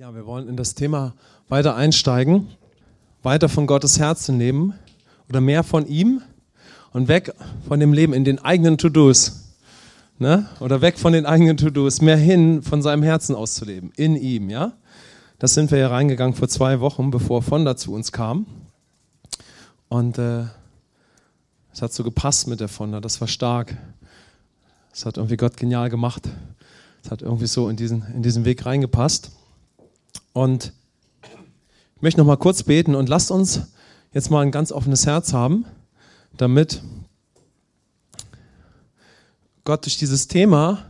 Ja, wir wollen in das Thema weiter einsteigen, weiter von Gottes Herzen leben oder mehr von ihm und weg von dem Leben in den eigenen To-Dos. Ne? Oder weg von den eigenen To-Dos, mehr hin von seinem Herzen auszuleben, in ihm, ja? Das sind wir ja reingegangen vor zwei Wochen, bevor Fonda zu uns kam. Und äh, es hat so gepasst mit der Fonda, das war stark. Es hat irgendwie Gott genial gemacht. Es hat irgendwie so in diesen, in diesen Weg reingepasst. Und ich möchte noch mal kurz beten und lasst uns jetzt mal ein ganz offenes Herz haben, damit Gott durch dieses Thema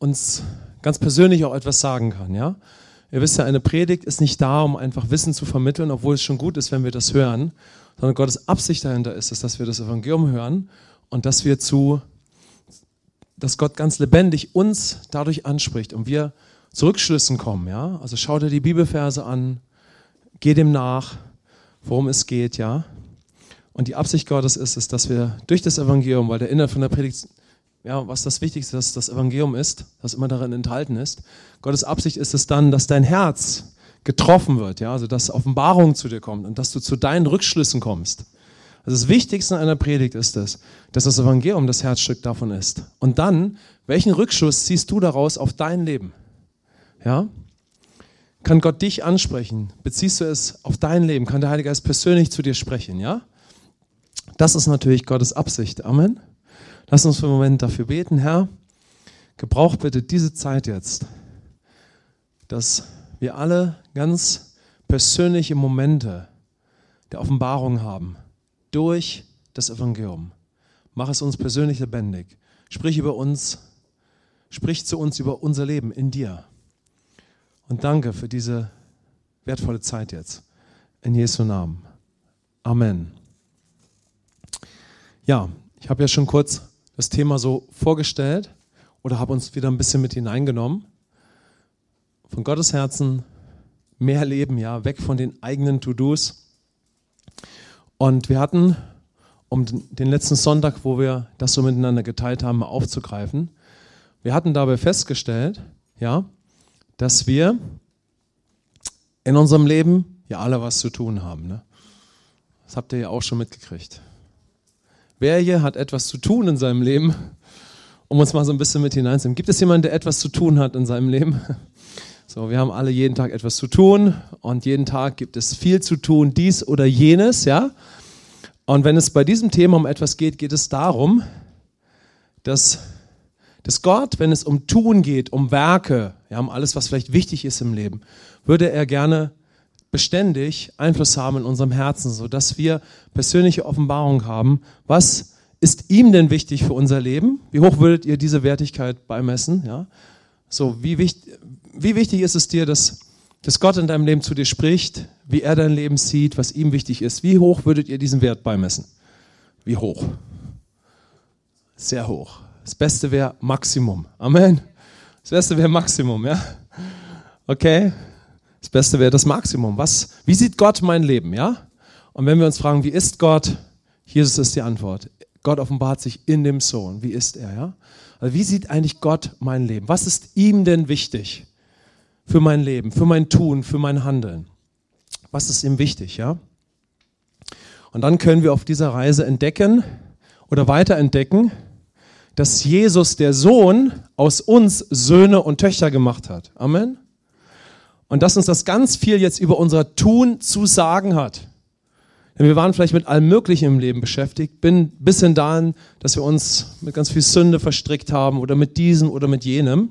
uns ganz persönlich auch etwas sagen kann, ja? Ihr wisst ja, eine Predigt ist nicht da, um einfach Wissen zu vermitteln, obwohl es schon gut ist, wenn wir das hören, sondern Gottes Absicht dahinter ist dass wir das Evangelium hören und dass wir zu, dass Gott ganz lebendig uns dadurch anspricht und wir zu Rückschlüssen kommen. Ja? Also schau dir die Bibelverse an, geh dem nach, worum es geht. ja. Und die Absicht Gottes ist es, dass wir durch das Evangelium, weil der Inhalt von der Predigt, ja, was das Wichtigste, dass das Evangelium ist, das immer darin enthalten ist. Gottes Absicht ist es dann, dass dein Herz getroffen wird, ja, also dass Offenbarung zu dir kommt und dass du zu deinen Rückschlüssen kommst. Also das Wichtigste in einer Predigt ist es, dass das Evangelium das Herzstück davon ist. Und dann, welchen Rückschluss ziehst du daraus auf dein Leben? Ja? Kann Gott dich ansprechen? Beziehst du es auf dein Leben? Kann der Heilige Geist persönlich zu dir sprechen? Ja? Das ist natürlich Gottes Absicht. Amen. Lass uns für einen Moment dafür beten, Herr. Gebrauch bitte diese Zeit jetzt, dass wir alle ganz persönliche Momente der Offenbarung haben durch das Evangelium. Mach es uns persönlich lebendig. Sprich über uns, sprich zu uns über unser Leben in dir. Und danke für diese wertvolle Zeit jetzt. In Jesu Namen. Amen. Ja, ich habe ja schon kurz das Thema so vorgestellt oder habe uns wieder ein bisschen mit hineingenommen. Von Gottes Herzen mehr Leben, ja, weg von den eigenen To-Dos. Und wir hatten, um den letzten Sonntag, wo wir das so miteinander geteilt haben, aufzugreifen, wir hatten dabei festgestellt, ja, dass wir in unserem Leben ja alle was zu tun haben. Ne? Das habt ihr ja auch schon mitgekriegt. Wer hier hat etwas zu tun in seinem Leben, um uns mal so ein bisschen mit hineinzunehmen? Gibt es jemanden, der etwas zu tun hat in seinem Leben? So, wir haben alle jeden Tag etwas zu tun und jeden Tag gibt es viel zu tun, dies oder jenes, ja? Und wenn es bei diesem Thema um etwas geht, geht es darum, dass dass Gott, wenn es um Tun geht, um Werke, ja, um alles, was vielleicht wichtig ist im Leben, würde er gerne beständig Einfluss haben in unserem Herzen, sodass wir persönliche Offenbarung haben. Was ist ihm denn wichtig für unser Leben? Wie hoch würdet ihr diese Wertigkeit beimessen? Ja? So, wie, wichtig, wie wichtig ist es dir, dass, dass Gott in deinem Leben zu dir spricht, wie er dein Leben sieht, was ihm wichtig ist? Wie hoch würdet ihr diesen Wert beimessen? Wie hoch? Sehr hoch. Das Beste wäre Maximum. Amen. Das Beste wäre Maximum, ja? Okay? Das Beste wäre das Maximum. Was, wie sieht Gott mein Leben, ja? Und wenn wir uns fragen, wie ist Gott? Hier ist die Antwort. Gott offenbart sich in dem Sohn. Wie ist er, ja? Also wie sieht eigentlich Gott mein Leben? Was ist ihm denn wichtig für mein Leben, für mein Tun, für mein Handeln? Was ist ihm wichtig, ja? Und dann können wir auf dieser Reise entdecken oder weiter entdecken, dass Jesus, der Sohn, aus uns Söhne und Töchter gemacht hat. Amen. Und dass uns das ganz viel jetzt über unser Tun zu sagen hat. Denn wir waren vielleicht mit allem Möglichen im Leben beschäftigt, bin bis hin dahin, dass wir uns mit ganz viel Sünde verstrickt haben oder mit diesem oder mit jenem.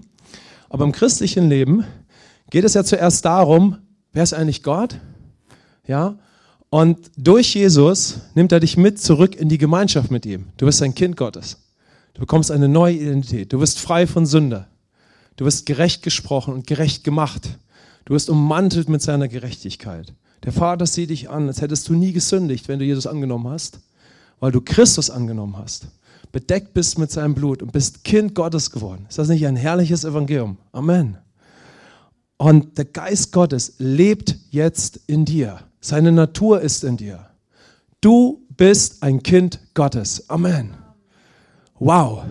Aber im christlichen Leben geht es ja zuerst darum, wer ist eigentlich Gott? Ja? Und durch Jesus nimmt er dich mit zurück in die Gemeinschaft mit ihm. Du bist ein Kind Gottes. Du bekommst eine neue Identität. Du wirst frei von Sünde. Du wirst gerecht gesprochen und gerecht gemacht. Du wirst ummantelt mit seiner Gerechtigkeit. Der Vater sieht dich an, als hättest du nie gesündigt, wenn du Jesus angenommen hast, weil du Christus angenommen hast. Bedeckt bist mit seinem Blut und bist Kind Gottes geworden. Ist das nicht ein herrliches Evangelium? Amen. Und der Geist Gottes lebt jetzt in dir. Seine Natur ist in dir. Du bist ein Kind Gottes. Amen. Wow.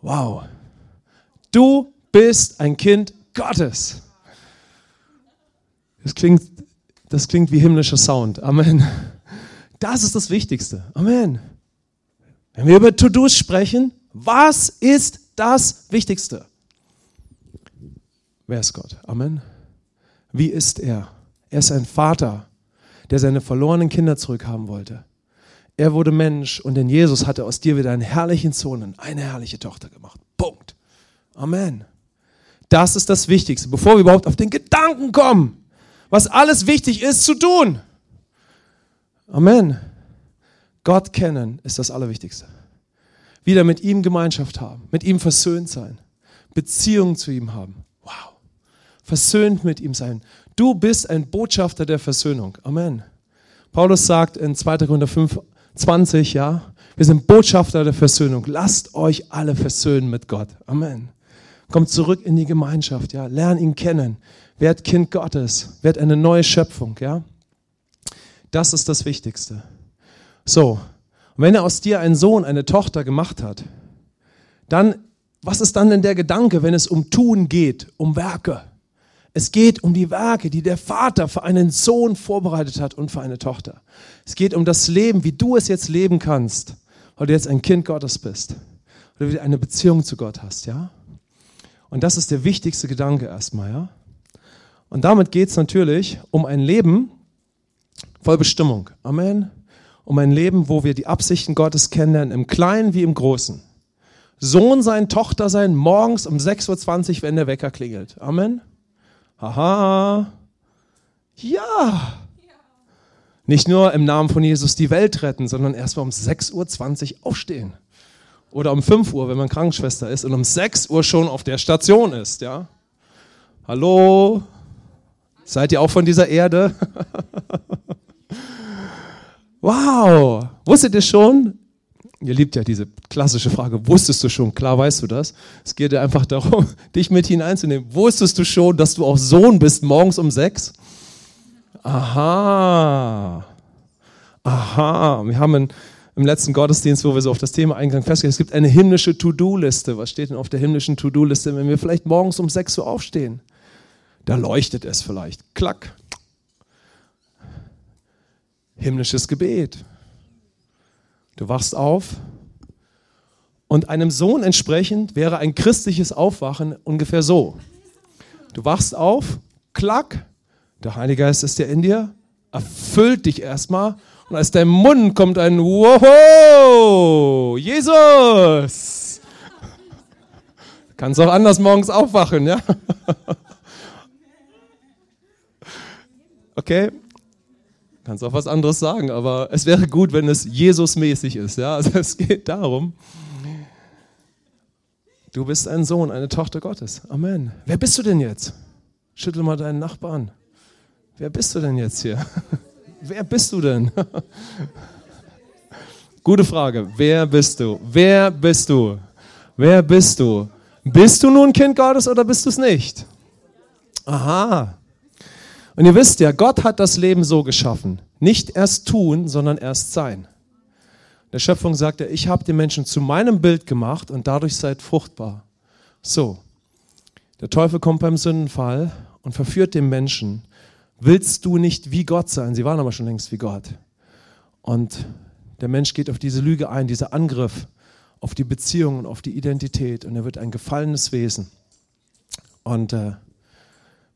Wow. Du bist ein Kind Gottes. Das klingt, das klingt wie himmlischer Sound. Amen. Das ist das Wichtigste. Amen. Wenn wir über To-Dos sprechen, was ist das Wichtigste? Wer ist Gott? Amen. Wie ist er? Er ist ein Vater, der seine verlorenen Kinder zurückhaben wollte. Er wurde Mensch und in Jesus hat er aus dir wieder einen herrlichen Sohn und eine herrliche Tochter gemacht. Punkt. Amen. Das ist das Wichtigste, bevor wir überhaupt auf den Gedanken kommen, was alles wichtig ist zu tun. Amen. Gott kennen ist das Allerwichtigste. Wieder mit ihm Gemeinschaft haben, mit ihm versöhnt sein, Beziehungen zu ihm haben. Wow. Versöhnt mit ihm sein. Du bist ein Botschafter der Versöhnung. Amen. Paulus sagt in 2. Korinther 5, 20, ja, wir sind Botschafter der Versöhnung. Lasst euch alle versöhnen mit Gott. Amen. Kommt zurück in die Gemeinschaft, ja. Lern ihn kennen. Werd Kind Gottes. Werd eine neue Schöpfung, ja. Das ist das Wichtigste. So. Und wenn er aus dir einen Sohn, eine Tochter gemacht hat, dann, was ist dann denn der Gedanke, wenn es um Tun geht, um Werke? Es geht um die Werke, die der Vater für einen Sohn vorbereitet hat und für eine Tochter. Es geht um das Leben, wie du es jetzt leben kannst, weil du jetzt ein Kind Gottes bist. Weil du eine Beziehung zu Gott hast, ja? Und das ist der wichtigste Gedanke erstmal, ja? Und damit geht es natürlich um ein Leben voll Bestimmung. Amen. Um ein Leben, wo wir die Absichten Gottes kennenlernen, im Kleinen wie im Großen. Sohn sein, Tochter sein, morgens um 6.20 Uhr, wenn der Wecker klingelt. Amen. Haha. Ja. Nicht nur im Namen von Jesus die Welt retten, sondern erstmal um 6.20 Uhr aufstehen. Oder um 5 Uhr, wenn man Krankenschwester ist und um 6 Uhr schon auf der Station ist, ja. Hallo? Seid ihr auch von dieser Erde? wow! Wusstet ihr schon? Ihr liebt ja diese klassische Frage, wusstest du schon? Klar weißt du das. Es geht dir einfach darum, dich mit hineinzunehmen. Wusstest du schon, dass du auch Sohn bist morgens um sechs? Aha. Aha. Wir haben im letzten Gottesdienst, wo wir so auf das Thema eingegangen festgestellt, es gibt eine himmlische To-Do-Liste. Was steht denn auf der himmlischen To-Do-Liste, wenn wir vielleicht morgens um 6 Uhr aufstehen? Da leuchtet es vielleicht. Klack. Himmlisches Gebet. Du wachst auf und einem Sohn entsprechend wäre ein christliches Aufwachen ungefähr so. Du wachst auf, klack, der Heilige Geist ist ja in dir, erfüllt dich erstmal und aus deinem Mund kommt ein Wow, Jesus. Kannst auch anders morgens aufwachen, ja? Okay? Kannst auch was anderes sagen, aber es wäre gut, wenn es Jesus-mäßig ist, ja? Also es geht darum, du bist ein Sohn, eine Tochter Gottes. Amen. Wer bist du denn jetzt? Schüttel mal deinen Nachbarn. Wer bist du denn jetzt hier? Wer bist du denn? Gute Frage. Wer bist du? Wer bist du? Wer bist du? Bist du nun Kind Gottes oder bist du es nicht? Aha. Und ihr wisst ja, Gott hat das Leben so geschaffen. Nicht erst tun, sondern erst sein. Der Schöpfung sagt er, ich habe den Menschen zu meinem Bild gemacht und dadurch seid fruchtbar. So, der Teufel kommt beim Sündenfall und verführt den Menschen willst du nicht wie Gott sein? Sie waren aber schon längst wie Gott. Und der Mensch geht auf diese Lüge ein, dieser Angriff auf die Beziehung und auf die Identität. Und er wird ein gefallenes Wesen. Und äh,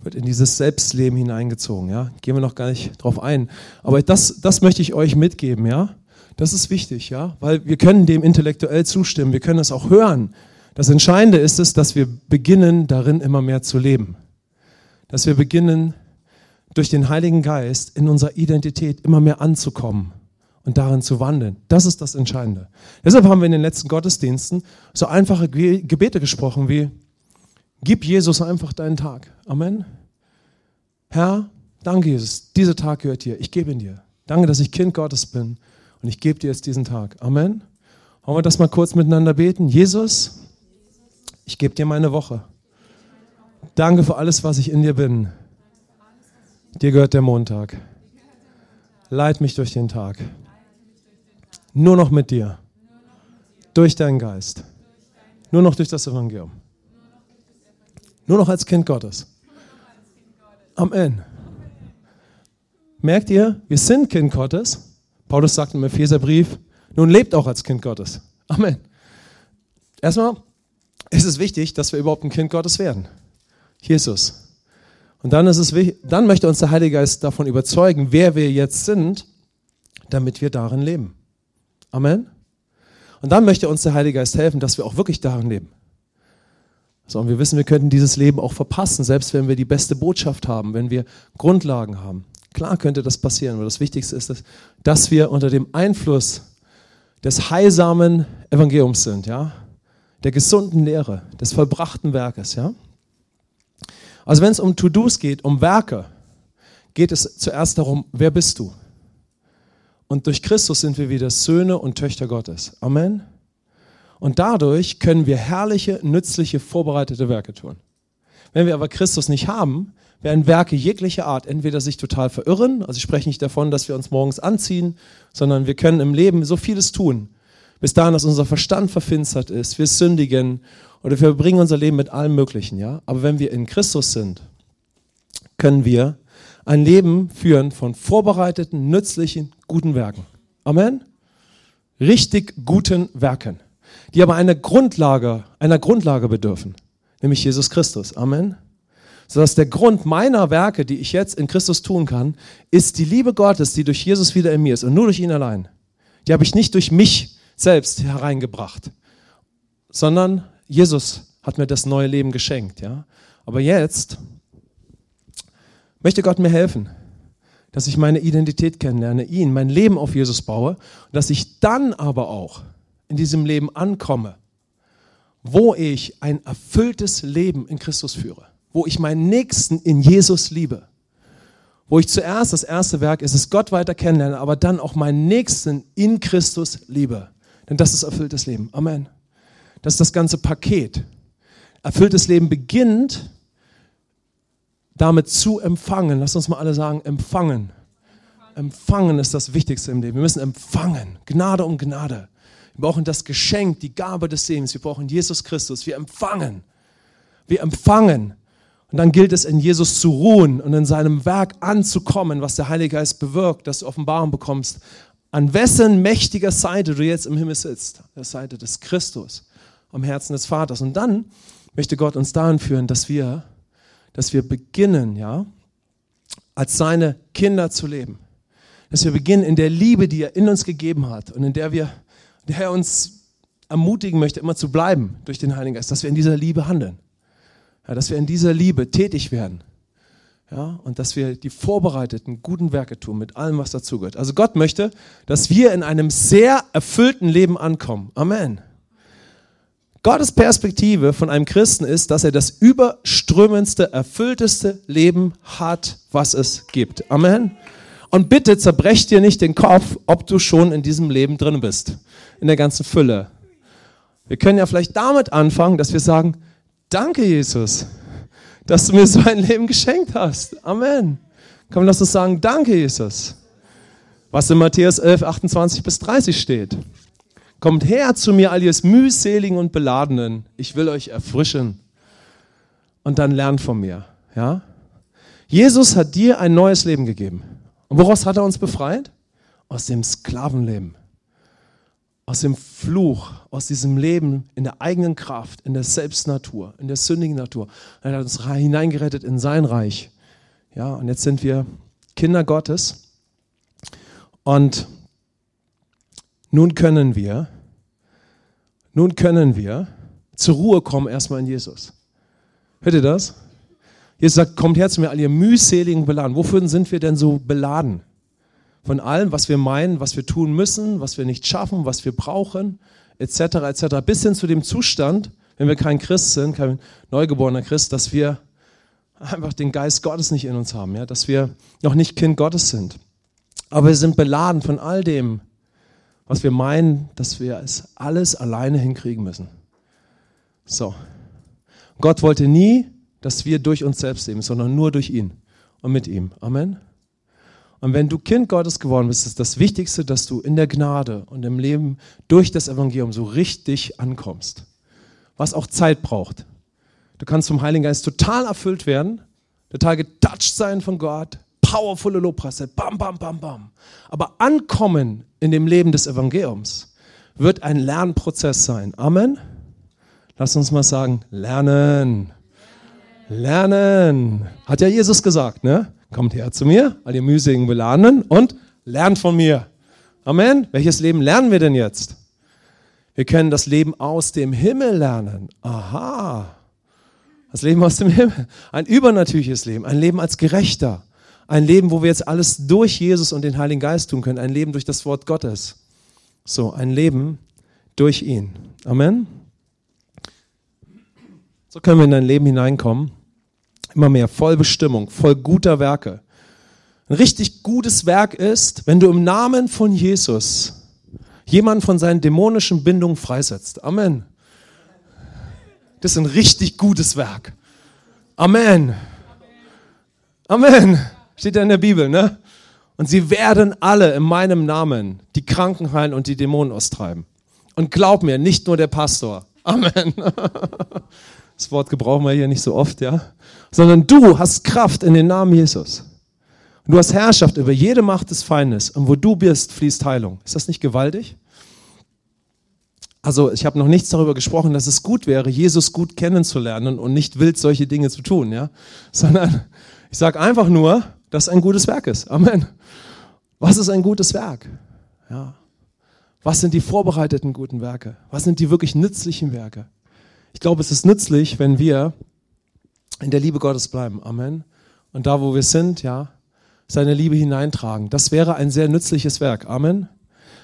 wird in dieses Selbstleben hineingezogen. Ja? Gehen wir noch gar nicht drauf ein. Aber das, das möchte ich euch mitgeben. Ja? Das ist wichtig, ja? weil wir können dem intellektuell zustimmen. Wir können es auch hören. Das Entscheidende ist es, dass wir beginnen, darin immer mehr zu leben. Dass wir beginnen, durch den Heiligen Geist in unserer Identität immer mehr anzukommen und darin zu wandeln. Das ist das Entscheidende. Deshalb haben wir in den letzten Gottesdiensten so einfache Gebete gesprochen wie, gib Jesus einfach deinen Tag. Amen. Herr, danke Jesus, dieser Tag gehört dir, ich gebe ihn dir. Danke, dass ich Kind Gottes bin und ich gebe dir jetzt diesen Tag. Amen. Wollen wir das mal kurz miteinander beten? Jesus, ich gebe dir meine Woche. Danke für alles, was ich in dir bin. Dir gehört der Montag. Leit mich durch den Tag. Nur noch mit dir. Durch deinen Geist. Nur noch durch das Evangelium. Nur noch als Kind Gottes. Amen. Merkt ihr, wir sind Kind Gottes. Paulus sagt im Epheserbrief, nun lebt auch als Kind Gottes. Amen. Erstmal ist es wichtig, dass wir überhaupt ein Kind Gottes werden. Jesus. Und dann ist es dann möchte uns der Heilige Geist davon überzeugen, wer wir jetzt sind, damit wir darin leben. Amen. Und dann möchte uns der Heilige Geist helfen, dass wir auch wirklich darin leben. So, und wir wissen, wir könnten dieses Leben auch verpassen, selbst wenn wir die beste Botschaft haben, wenn wir Grundlagen haben. Klar könnte das passieren, aber das Wichtigste ist, dass wir unter dem Einfluss des heilsamen Evangeliums sind, ja, der gesunden Lehre, des vollbrachten Werkes, ja. Also wenn es um To-Dos geht, um Werke, geht es zuerst darum, wer bist du? Und durch Christus sind wir wieder Söhne und Töchter Gottes. Amen. Und dadurch können wir herrliche, nützliche, vorbereitete Werke tun. Wenn wir aber Christus nicht haben, werden Werke jeglicher Art entweder sich total verirren, also ich spreche nicht davon, dass wir uns morgens anziehen, sondern wir können im Leben so vieles tun, bis dahin, dass unser Verstand verfinstert ist, wir sündigen oder wir verbringen unser Leben mit allem Möglichen, ja. Aber wenn wir in Christus sind, können wir ein Leben führen von vorbereiteten, nützlichen, guten Werken. Amen. Richtig guten Werken die aber eine Grundlage, einer Grundlage bedürfen, nämlich Jesus Christus. Amen. Sodass der Grund meiner Werke, die ich jetzt in Christus tun kann, ist die Liebe Gottes, die durch Jesus wieder in mir ist und nur durch ihn allein. Die habe ich nicht durch mich selbst hereingebracht, sondern Jesus hat mir das neue Leben geschenkt. Ja? Aber jetzt möchte Gott mir helfen, dass ich meine Identität kennenlerne, ihn, mein Leben auf Jesus baue dass ich dann aber auch in diesem Leben ankomme, wo ich ein erfülltes Leben in Christus führe, wo ich meinen Nächsten in Jesus liebe, wo ich zuerst das erste Werk ist, es Gott weiter kennenlerne, aber dann auch meinen Nächsten in Christus liebe. Denn das ist erfülltes Leben. Amen. Das ist das ganze Paket. Erfülltes Leben beginnt damit zu empfangen. Lass uns mal alle sagen, empfangen. Empfangen ist das Wichtigste im Leben. Wir müssen empfangen. Gnade um Gnade. Wir brauchen das Geschenk, die Gabe des Lebens. Wir brauchen Jesus Christus. Wir empfangen. Wir empfangen. Und dann gilt es, in Jesus zu ruhen und in seinem Werk anzukommen, was der Heilige Geist bewirkt, dass du Offenbarung bekommst, an wessen mächtiger Seite du jetzt im Himmel sitzt. Der Seite des Christus, am Herzen des Vaters. Und dann möchte Gott uns dahin führen, dass wir, dass wir beginnen, ja, als seine Kinder zu leben. Dass wir beginnen in der Liebe, die er in uns gegeben hat und in der wir der Herr uns ermutigen möchte, immer zu bleiben durch den Heiligen Geist, dass wir in dieser Liebe handeln. Ja, dass wir in dieser Liebe tätig werden. Ja, und dass wir die vorbereiteten guten Werke tun mit allem, was dazugehört. Also Gott möchte, dass wir in einem sehr erfüllten Leben ankommen. Amen. Gottes Perspektive von einem Christen ist, dass er das überströmendste, erfüllteste Leben hat, was es gibt. Amen. Und bitte zerbrech dir nicht den Kopf, ob du schon in diesem Leben drin bist in der ganzen Fülle. Wir können ja vielleicht damit anfangen, dass wir sagen, danke Jesus, dass du mir so ein Leben geschenkt hast. Amen. Komm, lass uns sagen, danke Jesus. Was in Matthäus 11, 28 bis 30 steht. Kommt her zu mir, all ihr mühseligen und beladenen. Ich will euch erfrischen. Und dann lernt von mir. Ja? Jesus hat dir ein neues Leben gegeben. Und woraus hat er uns befreit? Aus dem Sklavenleben aus dem Fluch, aus diesem Leben in der eigenen Kraft, in der Selbstnatur, in der sündigen Natur. Er hat uns hineingerettet in sein Reich. Ja, und jetzt sind wir Kinder Gottes. Und nun können wir, nun können wir zur Ruhe kommen erstmal in Jesus. Hört ihr das? Jesus sagt, kommt her zu mir, all ihr mühseligen beladen. Wofür sind wir denn so beladen? von allem, was wir meinen, was wir tun müssen, was wir nicht schaffen, was wir brauchen, etc., etc., bis hin zu dem Zustand, wenn wir kein Christ sind, kein neugeborener Christ, dass wir einfach den Geist Gottes nicht in uns haben, ja, dass wir noch nicht Kind Gottes sind. Aber wir sind beladen von all dem, was wir meinen, dass wir es alles alleine hinkriegen müssen. So. Gott wollte nie, dass wir durch uns selbst leben, sondern nur durch ihn und mit ihm. Amen. Und wenn du Kind Gottes geworden bist, ist das Wichtigste, dass du in der Gnade und im Leben durch das Evangelium so richtig ankommst. Was auch Zeit braucht. Du kannst vom Heiligen Geist total erfüllt werden, total getouched sein von Gott, powervolle Lobpreis, bam, bam, bam, bam. Aber ankommen in dem Leben des Evangeliums wird ein Lernprozess sein. Amen. Lass uns mal sagen, lernen. Lernen. Hat ja Jesus gesagt, ne? Kommt her zu mir, all ihr mühseligen Beladenen und lernt von mir. Amen. Welches Leben lernen wir denn jetzt? Wir können das Leben aus dem Himmel lernen. Aha. Das Leben aus dem Himmel. Ein übernatürliches Leben. Ein Leben als Gerechter. Ein Leben, wo wir jetzt alles durch Jesus und den Heiligen Geist tun können. Ein Leben durch das Wort Gottes. So, ein Leben durch ihn. Amen. So können wir in dein Leben hineinkommen. Immer mehr voll Bestimmung, voll guter Werke. Ein richtig gutes Werk ist, wenn du im Namen von Jesus jemanden von seinen dämonischen Bindungen freisetzt. Amen. Das ist ein richtig gutes Werk. Amen. Amen. Steht ja in der Bibel, ne? Und sie werden alle in meinem Namen die Kranken heilen und die Dämonen austreiben. Und glaub mir, nicht nur der Pastor. Amen. Das Wort gebrauchen wir hier nicht so oft, ja? Sondern du hast Kraft in den Namen Jesus. Und du hast Herrschaft über jede Macht des Feindes. Und wo du bist, fließt Heilung. Ist das nicht gewaltig? Also ich habe noch nichts darüber gesprochen, dass es gut wäre, Jesus gut kennenzulernen und nicht wild solche Dinge zu tun, ja? Sondern ich sage einfach nur, dass es ein gutes Werk ist. Amen. Was ist ein gutes Werk? Ja. Was sind die vorbereiteten guten Werke? Was sind die wirklich nützlichen Werke? Ich glaube, es ist nützlich, wenn wir in der Liebe Gottes bleiben. Amen. Und da, wo wir sind, ja, seine Liebe hineintragen. Das wäre ein sehr nützliches Werk. Amen.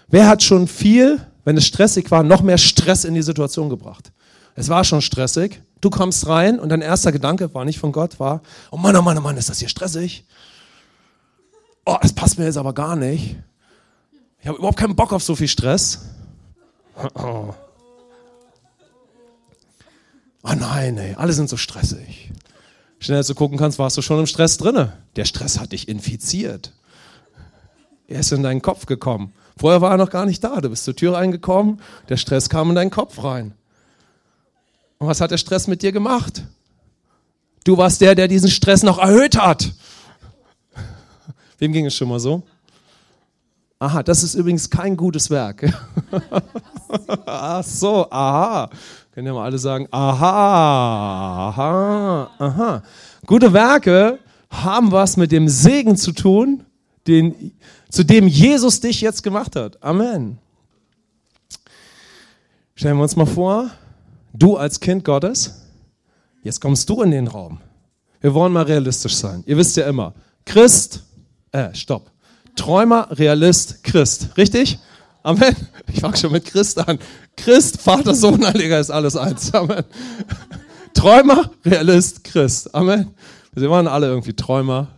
Wer hat schon viel wenn es stressig war, noch mehr Stress in die Situation gebracht. Es war schon stressig. Du kommst rein und dein erster Gedanke war nicht von Gott, war, oh Mann, oh Mann, oh Mann, ist das hier stressig? Oh, das passt mir jetzt aber gar nicht. Ich habe überhaupt keinen Bock auf so viel Stress. Oh, oh nein, ey, alle sind so stressig. Schnell als du gucken kannst, warst du schon im Stress drinne. Der Stress hat dich infiziert. Er ist in deinen Kopf gekommen. Vorher war er noch gar nicht da. Du bist zur Tür reingekommen, der Stress kam in deinen Kopf rein. Und was hat der Stress mit dir gemacht? Du warst der, der diesen Stress noch erhöht hat. Wem ging es schon mal so? Aha, das ist übrigens kein gutes Werk. Ach so, aha. Können ja mal alle sagen, aha, aha, aha. Gute Werke haben was mit dem Segen zu tun, den zu dem Jesus dich jetzt gemacht hat. Amen. Stellen wir uns mal vor, du als Kind Gottes, jetzt kommst du in den Raum. Wir wollen mal realistisch sein. Ihr wisst ja immer, Christ, äh, stopp. Träumer, Realist, Christ. Richtig? Amen. Ich fange schon mit Christ an. Christ, Vater, Sohn, Heiliger ist alles eins. Amen. Träumer, Realist, Christ. Amen. Wir waren alle irgendwie Träumer,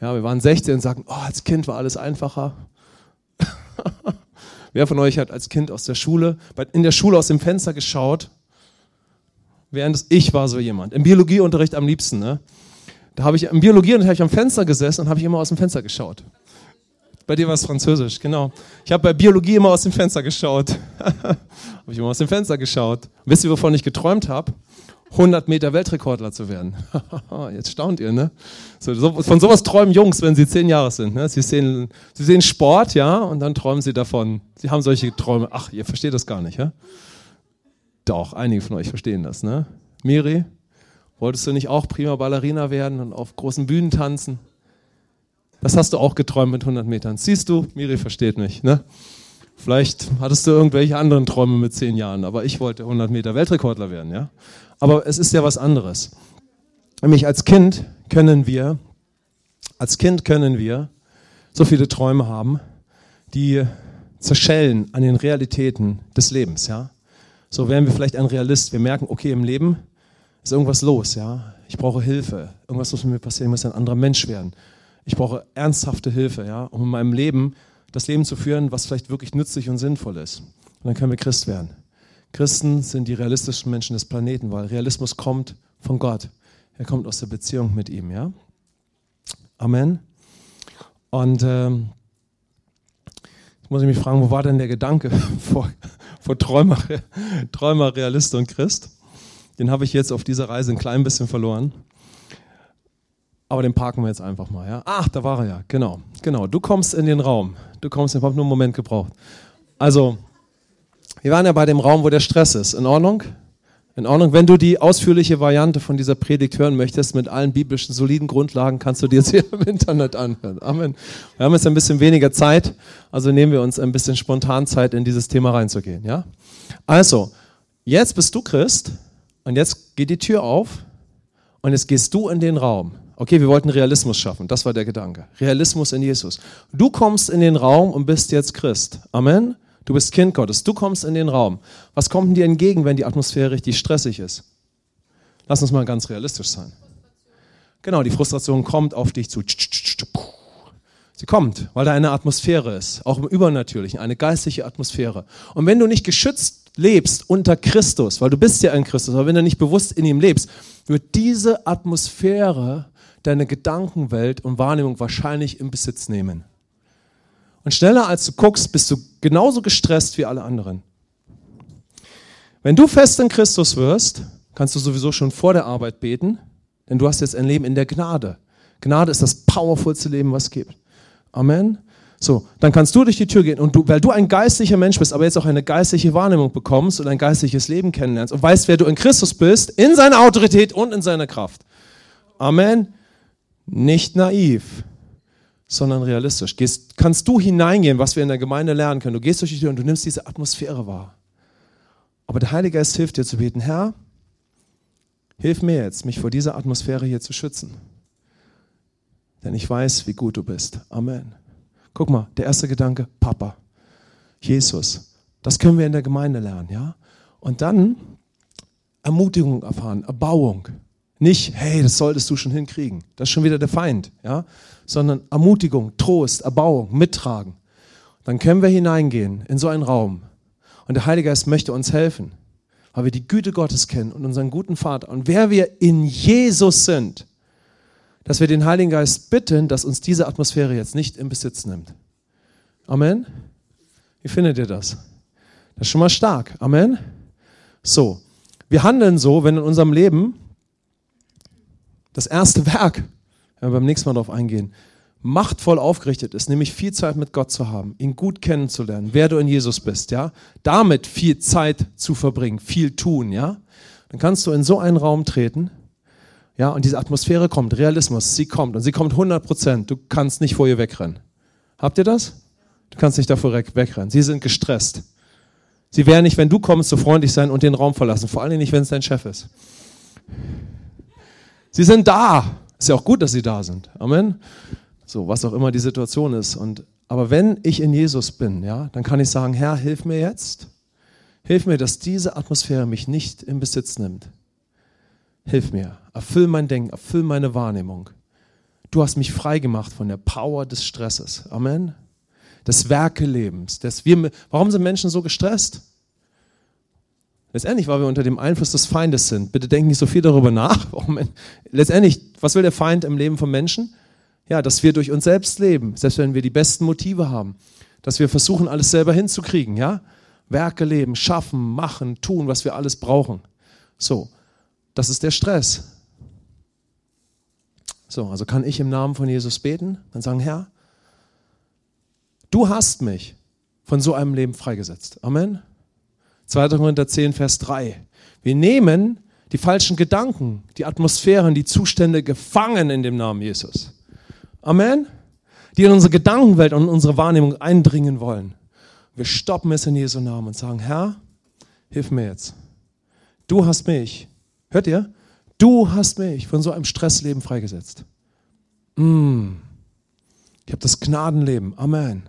ja, wir waren 16 und sagten, oh, als Kind war alles einfacher. Wer von euch hat als Kind aus der Schule, in der Schule aus dem Fenster geschaut? Während ich war so jemand. Im Biologieunterricht am liebsten. Ne? Da habe ich im Biologieunterricht am Fenster gesessen und habe ich immer aus dem Fenster geschaut. Bei dir war es Französisch, genau. Ich habe bei Biologie immer aus dem Fenster geschaut. habe ich immer aus dem Fenster geschaut. Wisst ihr, wovon ich geträumt habe? 100 Meter Weltrekordler zu werden. Jetzt staunt ihr, ne? So, so, von sowas träumen Jungs, wenn sie zehn Jahre sind. Ne? Sie, sehen, sie sehen Sport, ja, und dann träumen sie davon. Sie haben solche Träume. Ach, ihr versteht das gar nicht, ja? Doch, einige von euch verstehen das, ne? Miri, wolltest du nicht auch prima Ballerina werden und auf großen Bühnen tanzen? Das hast du auch geträumt mit 100 Metern. Siehst du, Miri versteht mich, ne? Vielleicht hattest du irgendwelche anderen Träume mit zehn Jahren, aber ich wollte 100 Meter Weltrekordler werden, ja? Aber es ist ja was anderes. Nämlich als Kind können wir, als Kind können wir so viele Träume haben, die zerschellen an den Realitäten des Lebens, ja. So wären wir vielleicht ein Realist. Wir merken, okay, im Leben ist irgendwas los, ja. Ich brauche Hilfe. Irgendwas muss mit mir passieren. Ich muss ein anderer Mensch werden. Ich brauche ernsthafte Hilfe, ja, um in meinem Leben das Leben zu führen, was vielleicht wirklich nützlich und sinnvoll ist. Und dann können wir Christ werden. Christen sind die realistischen Menschen des Planeten, weil Realismus kommt von Gott. Er kommt aus der Beziehung mit ihm, ja? Amen. Und ähm, jetzt muss ich mich fragen, wo war denn der Gedanke vor, vor Träumer, Träumer, Realist und Christ? Den habe ich jetzt auf dieser Reise ein klein bisschen verloren. Aber den parken wir jetzt einfach mal. Ja? Ach, da war er ja. Genau, genau. Du kommst in den Raum. Du kommst, ich habe nur einen Moment gebraucht. Also, wir waren ja bei dem Raum, wo der Stress ist. In Ordnung? In Ordnung. Wenn du die ausführliche Variante von dieser Predigt hören möchtest, mit allen biblischen soliden Grundlagen, kannst du dir hier im Internet anhören. Amen. Wir haben jetzt ein bisschen weniger Zeit, also nehmen wir uns ein bisschen spontan Zeit, in dieses Thema reinzugehen. Ja? Also, jetzt bist du Christ und jetzt geht die Tür auf und jetzt gehst du in den Raum. Okay, wir wollten Realismus schaffen, das war der Gedanke. Realismus in Jesus. Du kommst in den Raum und bist jetzt Christ. Amen. Du bist Kind Gottes. Du kommst in den Raum. Was kommt dir entgegen, wenn die Atmosphäre richtig stressig ist? Lass uns mal ganz realistisch sein. Genau, die Frustration kommt auf dich zu. Sie kommt, weil da eine Atmosphäre ist, auch im Übernatürlichen, eine geistliche Atmosphäre. Und wenn du nicht geschützt lebst unter Christus, weil du bist ja in Christus, aber wenn du nicht bewusst in ihm lebst, wird diese Atmosphäre deine Gedankenwelt und Wahrnehmung wahrscheinlich im Besitz nehmen. Und schneller als du guckst, bist du genauso gestresst wie alle anderen. Wenn du fest in Christus wirst, kannst du sowieso schon vor der Arbeit beten, denn du hast jetzt ein Leben in der Gnade. Gnade ist das powervollste Leben, was es gibt. Amen. So, dann kannst du durch die Tür gehen und du, weil du ein geistlicher Mensch bist, aber jetzt auch eine geistliche Wahrnehmung bekommst und ein geistliches Leben kennenlernst und weißt, wer du in Christus bist, in seiner Autorität und in seiner Kraft. Amen. Nicht naiv sondern realistisch. Gehst, kannst du hineingehen, was wir in der Gemeinde lernen können. Du gehst durch die Tür und du nimmst diese Atmosphäre wahr. Aber der Heilige Geist hilft dir zu beten, Herr, hilf mir jetzt, mich vor dieser Atmosphäre hier zu schützen. Denn ich weiß, wie gut du bist. Amen. Guck mal, der erste Gedanke, Papa, Jesus. Das können wir in der Gemeinde lernen, ja? Und dann Ermutigung erfahren, Erbauung. Nicht, hey, das solltest du schon hinkriegen. Das ist schon wieder der Feind, ja? Sondern Ermutigung, Trost, Erbauung, Mittragen. Dann können wir hineingehen in so einen Raum. Und der Heilige Geist möchte uns helfen, weil wir die Güte Gottes kennen und unseren guten Vater. Und wer wir in Jesus sind, dass wir den Heiligen Geist bitten, dass uns diese Atmosphäre jetzt nicht in Besitz nimmt. Amen. Wie findet ihr das? Das ist schon mal stark. Amen. So. Wir handeln so, wenn in unserem Leben das erste Werk, wenn wir beim nächsten Mal darauf eingehen, machtvoll aufgerichtet ist, nämlich viel Zeit mit Gott zu haben, ihn gut kennenzulernen, wer du in Jesus bist, ja, damit viel Zeit zu verbringen, viel tun, ja, dann kannst du in so einen Raum treten, ja, und diese Atmosphäre kommt, Realismus, sie kommt und sie kommt 100 Prozent, du kannst nicht vor ihr wegrennen. Habt ihr das? Du kannst nicht davor wegrennen. Sie sind gestresst. Sie werden nicht, wenn du kommst, so freundlich sein und den Raum verlassen, vor allem nicht, wenn es dein Chef ist. Sie sind da. Ist ja auch gut, dass sie da sind. Amen. So, was auch immer die Situation ist. Und, aber wenn ich in Jesus bin, ja, dann kann ich sagen, Herr, hilf mir jetzt. Hilf mir, dass diese Atmosphäre mich nicht in Besitz nimmt. Hilf mir. Erfüll mein Denken, erfüll meine Wahrnehmung. Du hast mich frei gemacht von der Power des Stresses. Amen. Des Werkelebens. Des wir, warum sind Menschen so gestresst? Letztendlich, weil wir unter dem Einfluss des Feindes sind. Bitte denken nicht so viel darüber nach. Letztendlich, was will der Feind im Leben von Menschen? Ja, dass wir durch uns selbst leben, selbst wenn wir die besten Motive haben. Dass wir versuchen, alles selber hinzukriegen, ja? Werke leben, schaffen, machen, tun, was wir alles brauchen. So, das ist der Stress. So, also kann ich im Namen von Jesus beten und sagen, Herr, du hast mich von so einem Leben freigesetzt. Amen. 2. Korinther 10, Vers 3. Wir nehmen die falschen Gedanken, die Atmosphären, die Zustände gefangen in dem Namen Jesus. Amen. Die in unsere Gedankenwelt und unsere Wahrnehmung eindringen wollen. Wir stoppen es in Jesu Namen und sagen, Herr, hilf mir jetzt. Du hast mich, hört ihr? Du hast mich von so einem Stressleben freigesetzt. Mm. Ich habe das Gnadenleben. Amen.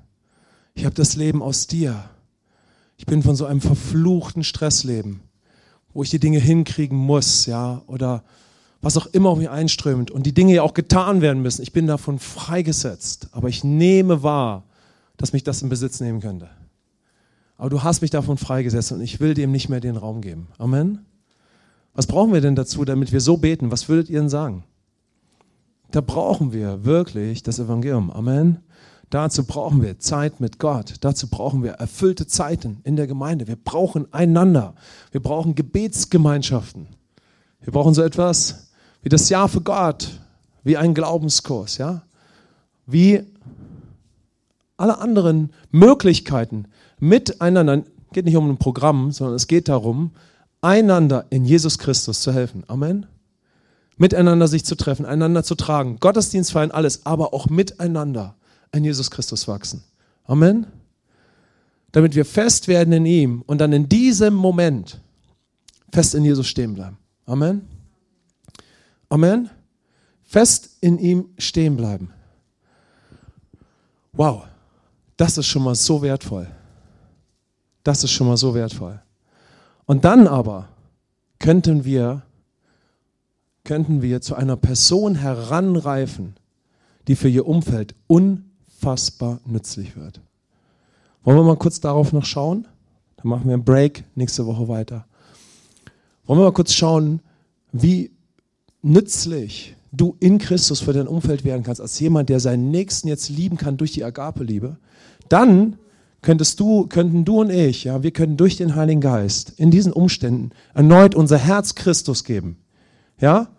Ich habe das Leben aus dir. Ich bin von so einem verfluchten Stressleben, wo ich die Dinge hinkriegen muss, ja, oder was auch immer auf mich einströmt und die Dinge ja auch getan werden müssen. Ich bin davon freigesetzt, aber ich nehme wahr, dass mich das in Besitz nehmen könnte. Aber du hast mich davon freigesetzt und ich will dem nicht mehr den Raum geben. Amen. Was brauchen wir denn dazu, damit wir so beten? Was würdet ihr denn sagen? Da brauchen wir wirklich das Evangelium. Amen. Dazu brauchen wir Zeit mit Gott. Dazu brauchen wir erfüllte Zeiten in der Gemeinde. Wir brauchen einander. Wir brauchen Gebetsgemeinschaften. Wir brauchen so etwas wie das Jahr für Gott. wie ein Glaubenskurs, ja, wie alle anderen Möglichkeiten miteinander, geht nicht um ein Programm, sondern es geht darum, einander in Jesus Christus zu helfen. Amen. Miteinander sich zu treffen, einander zu tragen. Gottesdienst feiern alles, aber auch miteinander in Jesus Christus wachsen. Amen. Damit wir fest werden in ihm und dann in diesem Moment fest in Jesus stehen bleiben. Amen. Amen. Fest in ihm stehen bleiben. Wow, das ist schon mal so wertvoll. Das ist schon mal so wertvoll. Und dann aber könnten wir, könnten wir zu einer Person heranreifen, die für ihr Umfeld unfassbar nützlich wird. Wollen wir mal kurz darauf noch schauen? Dann machen wir einen Break nächste Woche weiter. Wollen wir mal kurz schauen, wie nützlich du in Christus für dein Umfeld werden kannst, als jemand, der seinen Nächsten jetzt lieben kann durch die Agape-Liebe, dann könntest du, könnten du und ich, ja, wir können durch den Heiligen Geist in diesen Umständen erneut unser Herz Christus geben. Ja?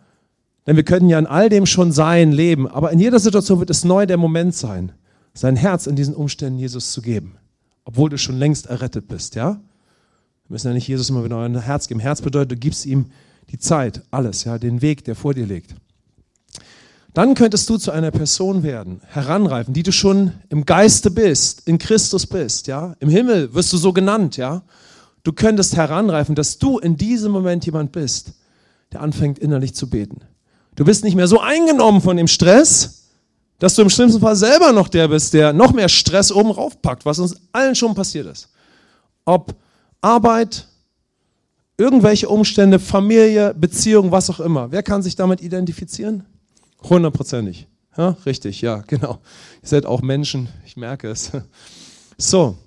Denn wir können ja in all dem schon sein, leben, aber in jeder Situation wird es neu der Moment sein, sein Herz in diesen Umständen Jesus zu geben, obwohl du schon längst errettet bist, ja? Wir müssen ja nicht Jesus immer wieder ein Herz geben. Herz bedeutet, du gibst ihm die Zeit, alles, ja, den Weg, der vor dir liegt. Dann könntest du zu einer Person werden, heranreifen, die du schon im Geiste bist, in Christus bist, ja. Im Himmel wirst du so genannt, ja. Du könntest heranreifen, dass du in diesem Moment jemand bist, der anfängt innerlich zu beten. Du bist nicht mehr so eingenommen von dem Stress, dass du im schlimmsten Fall selber noch der bist, der noch mehr Stress oben raufpackt, was uns allen schon passiert ist. Ob Arbeit, irgendwelche Umstände, Familie, Beziehung, was auch immer. Wer kann sich damit identifizieren? Hundertprozentig. Ja, richtig, ja, genau. Ihr seid auch Menschen, ich merke es. So,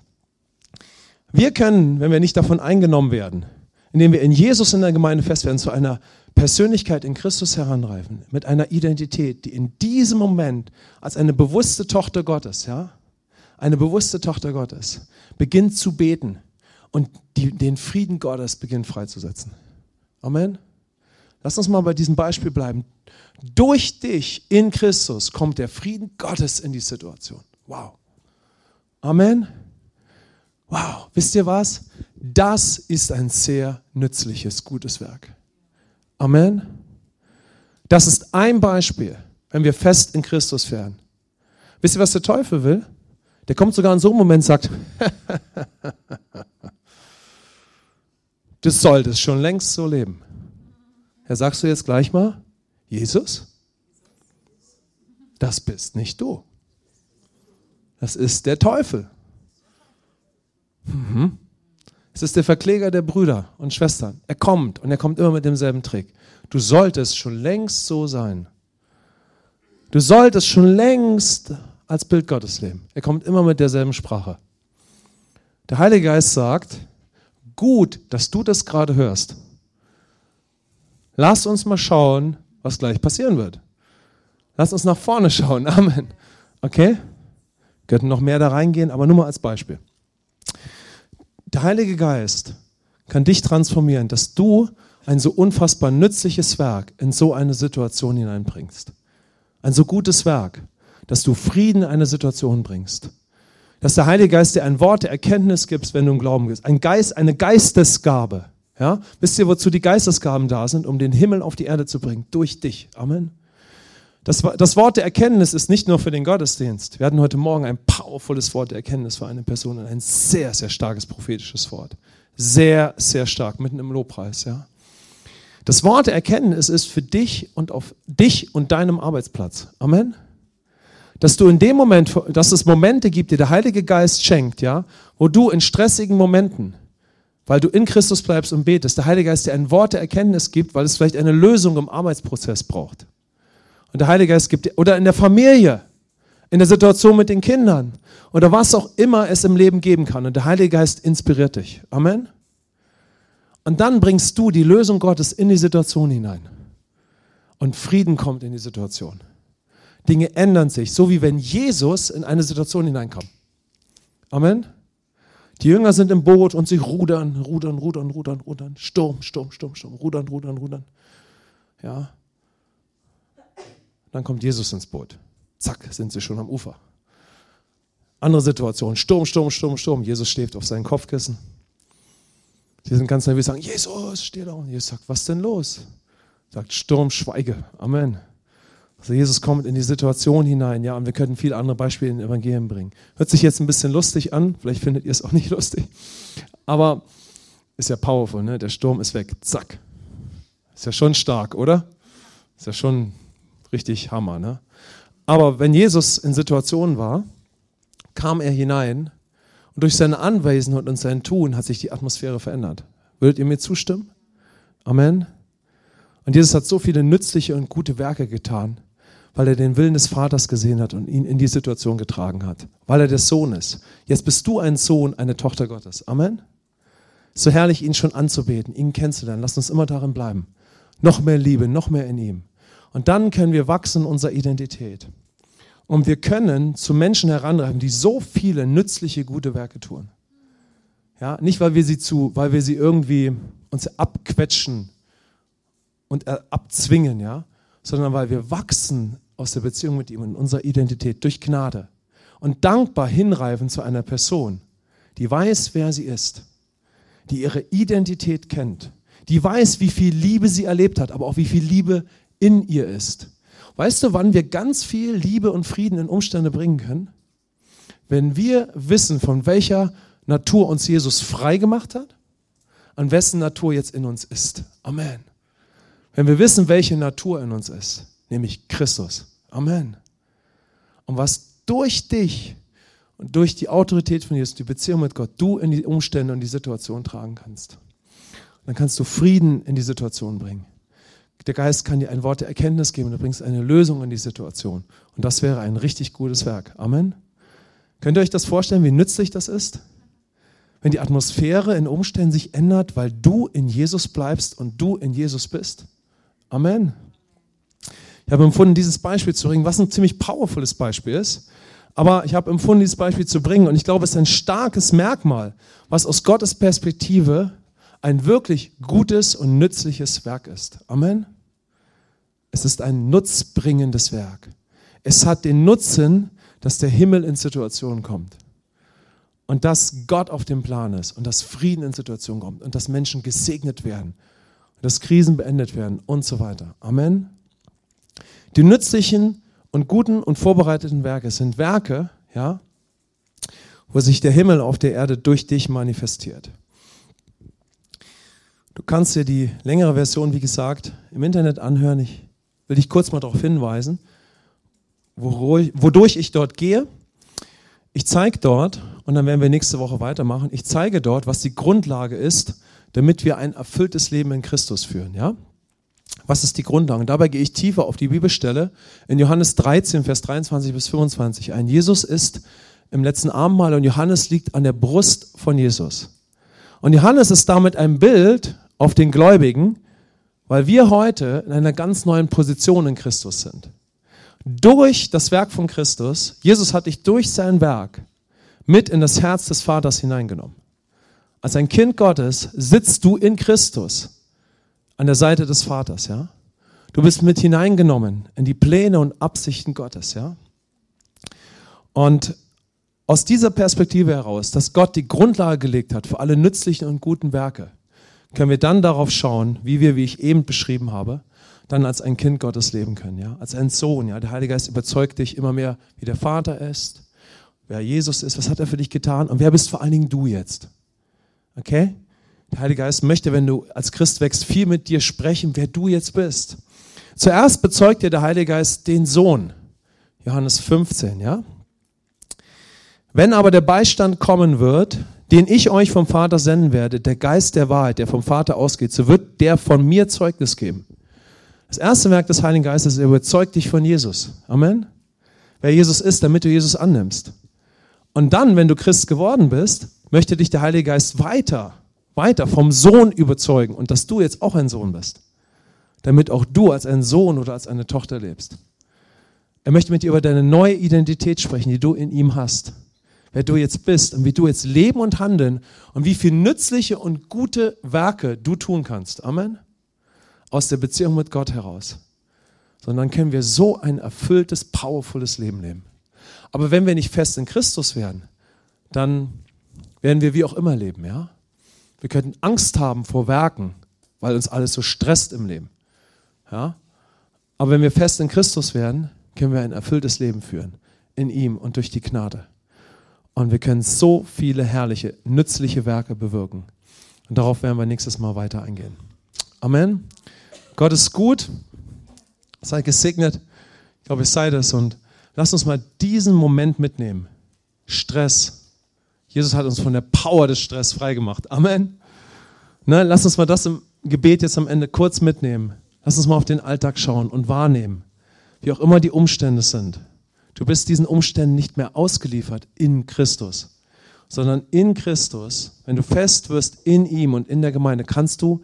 wir können, wenn wir nicht davon eingenommen werden, indem wir in Jesus in der Gemeinde fest werden, zu einer Persönlichkeit in Christus heranreifen, mit einer Identität, die in diesem Moment als eine bewusste Tochter Gottes, ja, eine bewusste Tochter Gottes, beginnt zu beten und die, den Frieden Gottes beginnt freizusetzen. Amen. Lass uns mal bei diesem Beispiel bleiben. Durch dich in Christus kommt der Frieden Gottes in die Situation. Wow. Amen. Wow. Wisst ihr was? Das ist ein sehr nützliches, gutes Werk. Amen. Das ist ein Beispiel, wenn wir fest in Christus werden. Wisst ihr, was der Teufel will? Der kommt sogar in so einem Moment und sagt, du solltest schon längst so leben. Ja, sagst du jetzt gleich mal, Jesus? Das bist nicht du. Das ist der Teufel. Mhm. Es ist der Verkläger der Brüder und Schwestern. Er kommt und er kommt immer mit demselben Trick. Du solltest schon längst so sein. Du solltest schon längst als Bild Gottes leben. Er kommt immer mit derselben Sprache. Der Heilige Geist sagt, gut, dass du das gerade hörst. Lass uns mal schauen, was gleich passieren wird. Lass uns nach vorne schauen. Amen. Okay? Könnten noch mehr da reingehen, aber nur mal als Beispiel. Der Heilige Geist kann dich transformieren, dass du ein so unfassbar nützliches Werk in so eine Situation hineinbringst. Ein so gutes Werk, dass du Frieden in eine Situation bringst. Dass der Heilige Geist dir ein Wort der Erkenntnis gibt, wenn du im Glauben bist. Ein Geist, eine Geistesgabe. Ja? Wisst ihr, wozu die Geistesgaben da sind? Um den Himmel auf die Erde zu bringen. Durch dich. Amen. Das, das Wort der Erkenntnis ist nicht nur für den Gottesdienst. Wir hatten heute Morgen ein powervolles Wort der Erkenntnis für eine Person und ein sehr, sehr starkes prophetisches Wort. Sehr, sehr stark, mitten im Lobpreis. Ja? Das Wort der Erkenntnis ist für dich und auf dich und deinem Arbeitsplatz. Amen. Dass du in dem Moment, dass es Momente gibt, die der Heilige Geist schenkt, ja, wo du in stressigen Momenten weil du in Christus bleibst und betest, der Heilige Geist dir ein Wort der Erkenntnis gibt, weil es vielleicht eine Lösung im Arbeitsprozess braucht. Und der Heilige Geist gibt dir, oder in der Familie, in der Situation mit den Kindern oder was auch immer es im Leben geben kann. Und der Heilige Geist inspiriert dich. Amen. Und dann bringst du die Lösung Gottes in die Situation hinein. Und Frieden kommt in die Situation. Dinge ändern sich, so wie wenn Jesus in eine Situation hineinkam. Amen. Die Jünger sind im Boot und sie rudern, rudern, rudern, rudern, rudern. Sturm, Sturm, Sturm, Sturm. Rudern, rudern, rudern. Ja. Dann kommt Jesus ins Boot. Zack, sind sie schon am Ufer. Andere Situation, Sturm, Sturm, Sturm, Sturm. Jesus schläft auf seinem Kopfkissen. Sie sind ganz nervös, sagen, Jesus, steh da. Und Jesus sagt, was denn los? Sagt, Sturm, schweige. Amen. Also Jesus kommt in die Situation hinein, ja, und wir könnten viele andere Beispiele in den Evangelien bringen. Hört sich jetzt ein bisschen lustig an, vielleicht findet ihr es auch nicht lustig, aber ist ja powerful, ne? Der Sturm ist weg, zack. Ist ja schon stark, oder? Ist ja schon richtig Hammer, ne? Aber wenn Jesus in Situationen war, kam er hinein und durch seine Anwesenheit und sein Tun hat sich die Atmosphäre verändert. Würdet ihr mir zustimmen? Amen. Und Jesus hat so viele nützliche und gute Werke getan, weil er den Willen des Vaters gesehen hat und ihn in die Situation getragen hat, weil er der Sohn ist. Jetzt bist du ein Sohn, eine Tochter Gottes. Amen. So herrlich, ihn schon anzubeten, ihn kennenzulernen. Lass uns immer darin bleiben. Noch mehr Liebe, noch mehr in ihm. Und dann können wir wachsen in unserer Identität. Und wir können zu Menschen heranreifen, die so viele nützliche, gute Werke tun. Ja, nicht, weil wir sie zu, weil wir sie irgendwie uns abquetschen und abzwingen, ja, sondern weil wir wachsen aus der Beziehung mit ihm in unserer Identität durch Gnade und dankbar hinreifen zu einer Person, die weiß, wer sie ist, die ihre Identität kennt, die weiß, wie viel Liebe sie erlebt hat, aber auch wie viel Liebe in ihr ist. Weißt du, wann wir ganz viel Liebe und Frieden in Umstände bringen können? Wenn wir wissen, von welcher Natur uns Jesus frei gemacht hat, an wessen Natur jetzt in uns ist. Amen. Wenn wir wissen, welche Natur in uns ist, nämlich Christus. Amen. Und was durch dich und durch die Autorität von Jesus, die Beziehung mit Gott, du in die Umstände und die Situation tragen kannst. dann kannst du Frieden in die Situation bringen. Der Geist kann dir ein Wort der Erkenntnis geben und du bringst eine Lösung in die Situation. Und das wäre ein richtig gutes Werk. Amen. Könnt ihr euch das vorstellen, wie nützlich das ist? Wenn die Atmosphäre in Umständen sich ändert, weil du in Jesus bleibst und du in Jesus bist. Amen. Ich habe empfunden, dieses Beispiel zu bringen, was ein ziemlich powerfules Beispiel ist. Aber ich habe empfunden, dieses Beispiel zu bringen. Und ich glaube, es ist ein starkes Merkmal, was aus Gottes Perspektive ein wirklich gutes und nützliches Werk ist. Amen. Es ist ein nutzbringendes Werk. Es hat den Nutzen, dass der Himmel in Situationen kommt. Und dass Gott auf dem Plan ist und dass Frieden in Situationen kommt und dass Menschen gesegnet werden dass Krisen beendet werden und so weiter. Amen. Die nützlichen und guten und vorbereiteten Werke sind Werke, ja, wo sich der Himmel auf der Erde durch dich manifestiert. Du kannst dir die längere Version, wie gesagt, im Internet anhören. Ich will dich kurz mal darauf hinweisen, wodurch ich dort gehe. Ich zeige dort, und dann werden wir nächste Woche weitermachen, ich zeige dort, was die Grundlage ist, damit wir ein erfülltes Leben in Christus führen. Ja? Was ist die Grundlage? Und dabei gehe ich tiefer auf die Bibelstelle in Johannes 13, Vers 23 bis 25 ein. Jesus ist im letzten Abendmahl und Johannes liegt an der Brust von Jesus. Und Johannes ist damit ein Bild auf den Gläubigen, weil wir heute in einer ganz neuen Position in Christus sind. Durch das Werk von Christus, Jesus hat dich durch sein Werk mit in das Herz des Vaters hineingenommen. Als ein Kind Gottes sitzt du in Christus an der Seite des Vaters, ja? Du bist mit hineingenommen in die Pläne und Absichten Gottes, ja? Und aus dieser Perspektive heraus, dass Gott die Grundlage gelegt hat für alle nützlichen und guten Werke, können wir dann darauf schauen, wie wir, wie ich eben beschrieben habe, dann als ein Kind Gottes leben können, ja? Als ein Sohn, ja? Der Heilige Geist überzeugt dich immer mehr, wie der Vater ist, wer Jesus ist, was hat er für dich getan und wer bist vor allen Dingen du jetzt? Okay? Der Heilige Geist möchte, wenn du als Christ wächst, viel mit dir sprechen, wer du jetzt bist. Zuerst bezeugt dir der Heilige Geist den Sohn. Johannes 15, ja? Wenn aber der Beistand kommen wird, den ich euch vom Vater senden werde, der Geist der Wahrheit, der vom Vater ausgeht, so wird der von mir Zeugnis geben. Das erste Werk des Heiligen Geistes, er überzeugt dich von Jesus. Amen. Wer Jesus ist, damit du Jesus annimmst. Und dann, wenn du Christ geworden bist, möchte dich der Heilige Geist weiter, weiter vom Sohn überzeugen und dass du jetzt auch ein Sohn bist, damit auch du als ein Sohn oder als eine Tochter lebst. Er möchte mit dir über deine neue Identität sprechen, die du in ihm hast. Wer du jetzt bist und wie du jetzt leben und handeln und wie viel nützliche und gute Werke du tun kannst. Amen. Aus der Beziehung mit Gott heraus. sondern können wir so ein erfülltes, powervolles Leben leben. Aber wenn wir nicht fest in Christus werden, dann werden wir wie auch immer leben, ja? Wir könnten Angst haben vor Werken, weil uns alles so stresst im Leben. Ja? Aber wenn wir fest in Christus werden, können wir ein erfülltes Leben führen. In ihm und durch die Gnade. Und wir können so viele herrliche, nützliche Werke bewirken. Und darauf werden wir nächstes Mal weiter eingehen. Amen. Gott ist gut. Seid gesegnet. Ich glaube, ich sei das. Und lasst uns mal diesen Moment mitnehmen. Stress. Jesus hat uns von der Power des Stress freigemacht. Amen. Ne, lass uns mal das im Gebet jetzt am Ende kurz mitnehmen. Lass uns mal auf den Alltag schauen und wahrnehmen, wie auch immer die Umstände sind. Du bist diesen Umständen nicht mehr ausgeliefert in Christus, sondern in Christus, wenn du fest wirst in ihm und in der Gemeinde, kannst du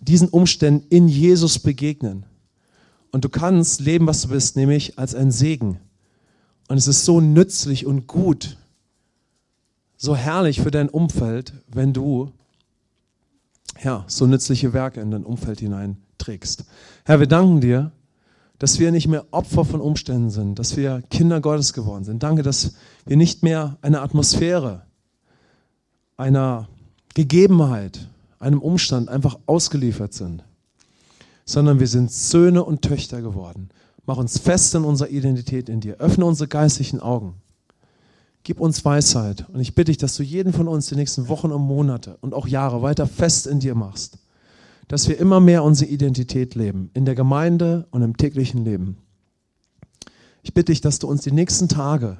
diesen Umständen in Jesus begegnen. Und du kannst leben, was du bist, nämlich als ein Segen. Und es ist so nützlich und gut, so herrlich für dein Umfeld, wenn du ja, so nützliche Werke in dein Umfeld hineinträgst. Herr, wir danken dir, dass wir nicht mehr Opfer von Umständen sind, dass wir Kinder Gottes geworden sind. Danke, dass wir nicht mehr einer Atmosphäre, einer Gegebenheit, einem Umstand einfach ausgeliefert sind, sondern wir sind Söhne und Töchter geworden. Mach uns fest in unserer Identität in dir. Öffne unsere geistlichen Augen. Gib uns Weisheit. Und ich bitte dich, dass du jeden von uns die nächsten Wochen und Monate und auch Jahre weiter fest in dir machst. Dass wir immer mehr unsere Identität leben, in der Gemeinde und im täglichen Leben. Ich bitte dich, dass du uns die nächsten Tage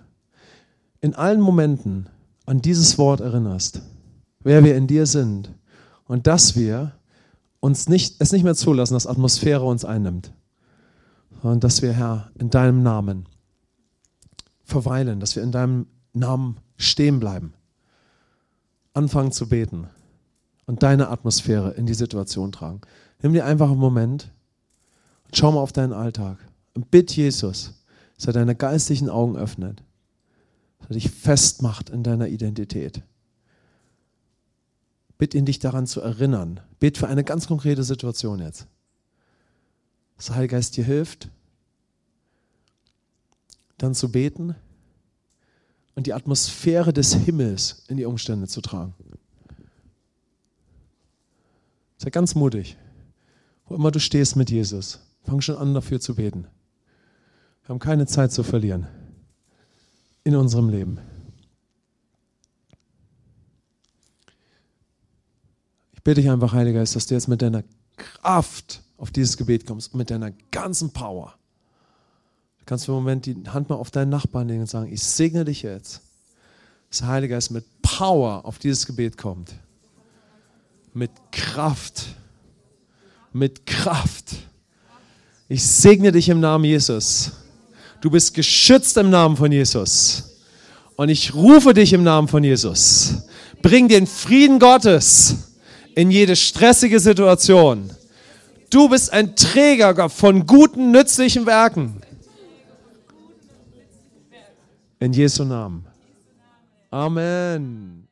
in allen Momenten an dieses Wort erinnerst, wer wir in dir sind und dass wir uns nicht, es nicht mehr zulassen, dass Atmosphäre uns einnimmt, sondern dass wir, Herr, in deinem Namen verweilen, dass wir in deinem Namen stehen bleiben, anfangen zu beten und deine Atmosphäre in die Situation tragen. Nimm dir einfach einen Moment und schau mal auf deinen Alltag und bitt Jesus, dass er deine geistlichen Augen öffnet, dass er dich festmacht in deiner Identität. Bitt ihn, dich daran zu erinnern. Bitt für eine ganz konkrete Situation jetzt. Dass der Heilige Geist dir hilft, dann zu beten und die Atmosphäre des Himmels in die Umstände zu tragen. Sei ganz mutig. Wo immer du stehst mit Jesus, fang schon an, dafür zu beten. Wir haben keine Zeit zu verlieren in unserem Leben. Ich bitte dich einfach, Heiliger Geist, dass du jetzt mit deiner Kraft auf dieses Gebet kommst, mit deiner ganzen Power. Du kannst für einen Moment die Hand mal auf deinen Nachbarn legen und sagen, ich segne dich jetzt, dass der Heilige Geist mit Power auf dieses Gebet kommt. Mit Kraft. Mit Kraft. Ich segne dich im Namen Jesus. Du bist geschützt im Namen von Jesus. Und ich rufe dich im Namen von Jesus. Bring den Frieden Gottes in jede stressige Situation. Du bist ein Träger von guten, nützlichen Werken. In Jesu Namen. Amen.